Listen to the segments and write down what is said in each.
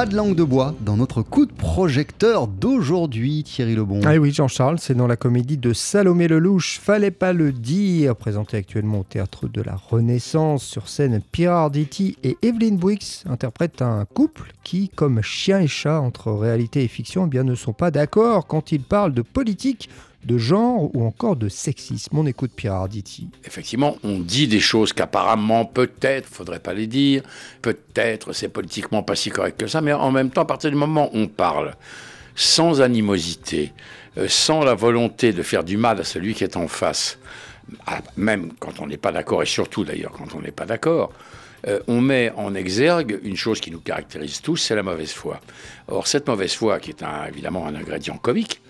pas de langue de bois dans notre coup de projecteur d'aujourd'hui, Thierry Lebon. Ah oui, Jean-Charles, c'est dans la comédie de Salomé Lelouch, Fallait pas le dire, présentée actuellement au théâtre de la Renaissance. Sur scène, Pierre Arditi et Evelyn Bouix interprètent un couple qui, comme chien et chat entre réalité et fiction, eh bien, ne sont pas d'accord quand ils parlent de politique de genre ou encore de sexisme. On écoute Pierre Arditi. Effectivement, on dit des choses qu'apparemment, peut-être, faudrait pas les dire, peut-être c'est politiquement pas si correct que ça, mais en même temps, à partir du moment où on parle sans animosité, euh, sans la volonté de faire du mal à celui qui est en face, même quand on n'est pas d'accord, et surtout d'ailleurs quand on n'est pas d'accord, euh, on met en exergue une chose qui nous caractérise tous, c'est la mauvaise foi. Or, cette mauvaise foi, qui est évidemment un ingrédient comique,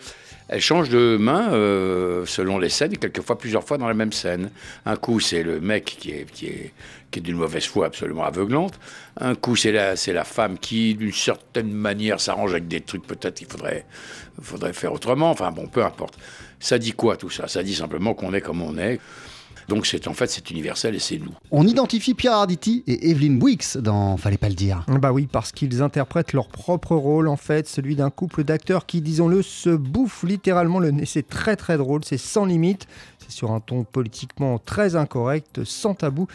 elle change de main euh, selon les scènes, et quelquefois plusieurs fois dans la même scène. Un coup, c'est le mec qui est, qui est, qui est d'une mauvaise foi absolument aveuglante. Un coup, c'est la, c'est la femme qui, d'une certaine manière, s'arrange avec des trucs peut-être qu'il faudrait, faudrait faire autrement. Enfin bon, peu importe. Ça dit quoi tout ça? Ça dit simplement qu'on est comme on est. Donc c'est en fait c'est universel et c'est nous. On identifie Pierre Arditi et Evelyn Bouix dans Fallait pas le dire. Bah oui, parce qu'ils interprètent leur propre rôle en fait, celui d'un couple d'acteurs qui, disons-le, se bouffe littéralement le nez. C'est très très drôle, c'est sans limite, c'est sur un ton politiquement très incorrect, sans tabou.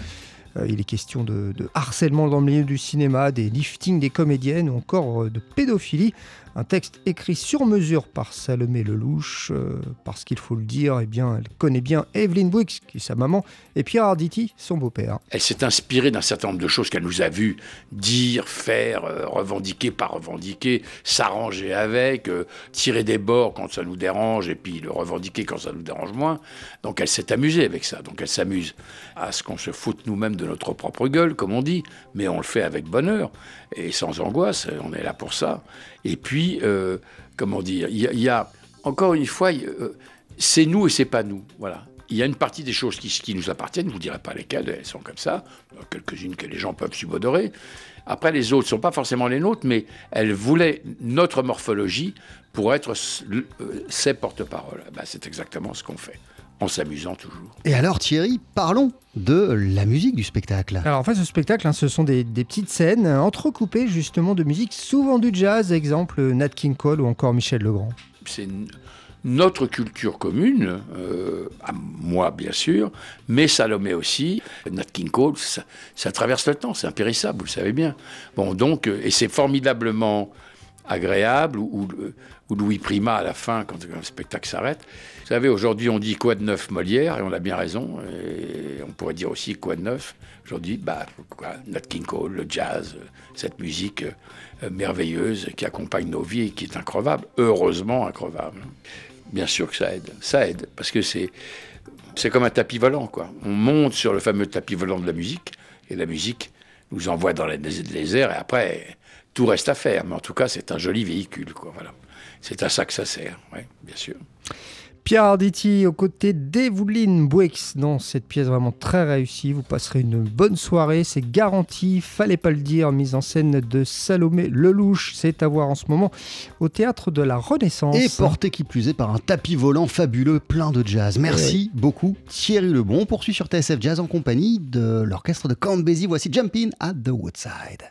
Euh, il est question de, de, harcèlement dans le milieu du cinéma, des liftings des comédiennes ou encore euh, de pédophilie. Un texte écrit sur mesure par Salomé Lelouch, euh, parce qu'il faut le dire, eh bien, elle connaît bien Evelyn Bouix, qui est sa maman, et Pierre Arditi, son beau-père. Elle s'est inspirée d'un certain nombre de choses qu'elle nous a vues dire, faire, euh, revendiquer, pas revendiquer, s'arranger avec, euh, tirer des bords quand ça nous dérange, et puis le revendiquer quand ça nous dérange moins. Donc elle s'est amusée avec ça. Donc elle s'amuse à ce qu'on se foute nous-mêmes de notre propre gueule, comme on dit, mais on le fait avec bonheur et sans angoisse. On est là pour ça. Et puis, euh, comment dire, il y, a encore une fois, euh, c'est nous et c'est pas nous. Voilà. Il y a une partie des choses qui, qui nous appartiennent, je vous dirai pas lesquelles, elles sont comme ça, quelques-unes que les gens peuvent subodorer. Après, les autres ne sont pas forcément les nôtres, mais elles voulaient notre morphologie pour être ses porte-parole. Ben, c'est exactement ce qu'on fait en s'amusant toujours. Et alors Thierry, parlons de la musique du spectacle. Alors en fait ce spectacle, hein, ce sont des, des, petites scènes entrecoupées justement de musique, souvent du jazz, exemple Nat King Cole ou encore Michel Legrand. C'est notre culture commune, euh, à moi bien sûr, mais Salomé aussi, Nat King Cole, ça, ça traverse le temps, c'est impérissable, vous le savez bien. Bon donc, et c'est formidablement agréable, ou, ou, Louis Prima à la fin, quand le spectacle s'arrête. Vous savez, aujourd'hui, on dit quoi de neuf Molière, et on a bien raison. Et on pourrait dire aussi quoi de neuf. Aujourd'hui, bah, quoi, Nat King Cole, le jazz, cette musique euh, merveilleuse qui accompagne nos vies et qui est increvable, heureusement increvable. Bien sûr que ça aide. Ça aide, parce que c'est, c'est comme un tapis volant, quoi. On monte sur le fameux tapis volant de la musique, et la musique nous envoie dans les airs, et après, tout reste à faire, mais en tout cas, c'est un joli véhicule. Quoi, voilà. C'est à ça que ça sert, oui, bien sûr. Pierre Arditi aux côtés d'Evelyne Bouix dans cette pièce vraiment très réussie. Vous passerez une bonne soirée, c'est garanti. Fallait pas le dire, mise en scène de Salomé Lelouch. C'est à voir en ce moment au théâtre de la Renaissance. Et porté qui plus est par un tapis volant fabuleux plein de jazz. Merci oui. beaucoup Thierry Lebon. On poursuit sur TSF Jazz en compagnie de l'orchestre de Count Basie. Voici Jumpin' at the Woodside.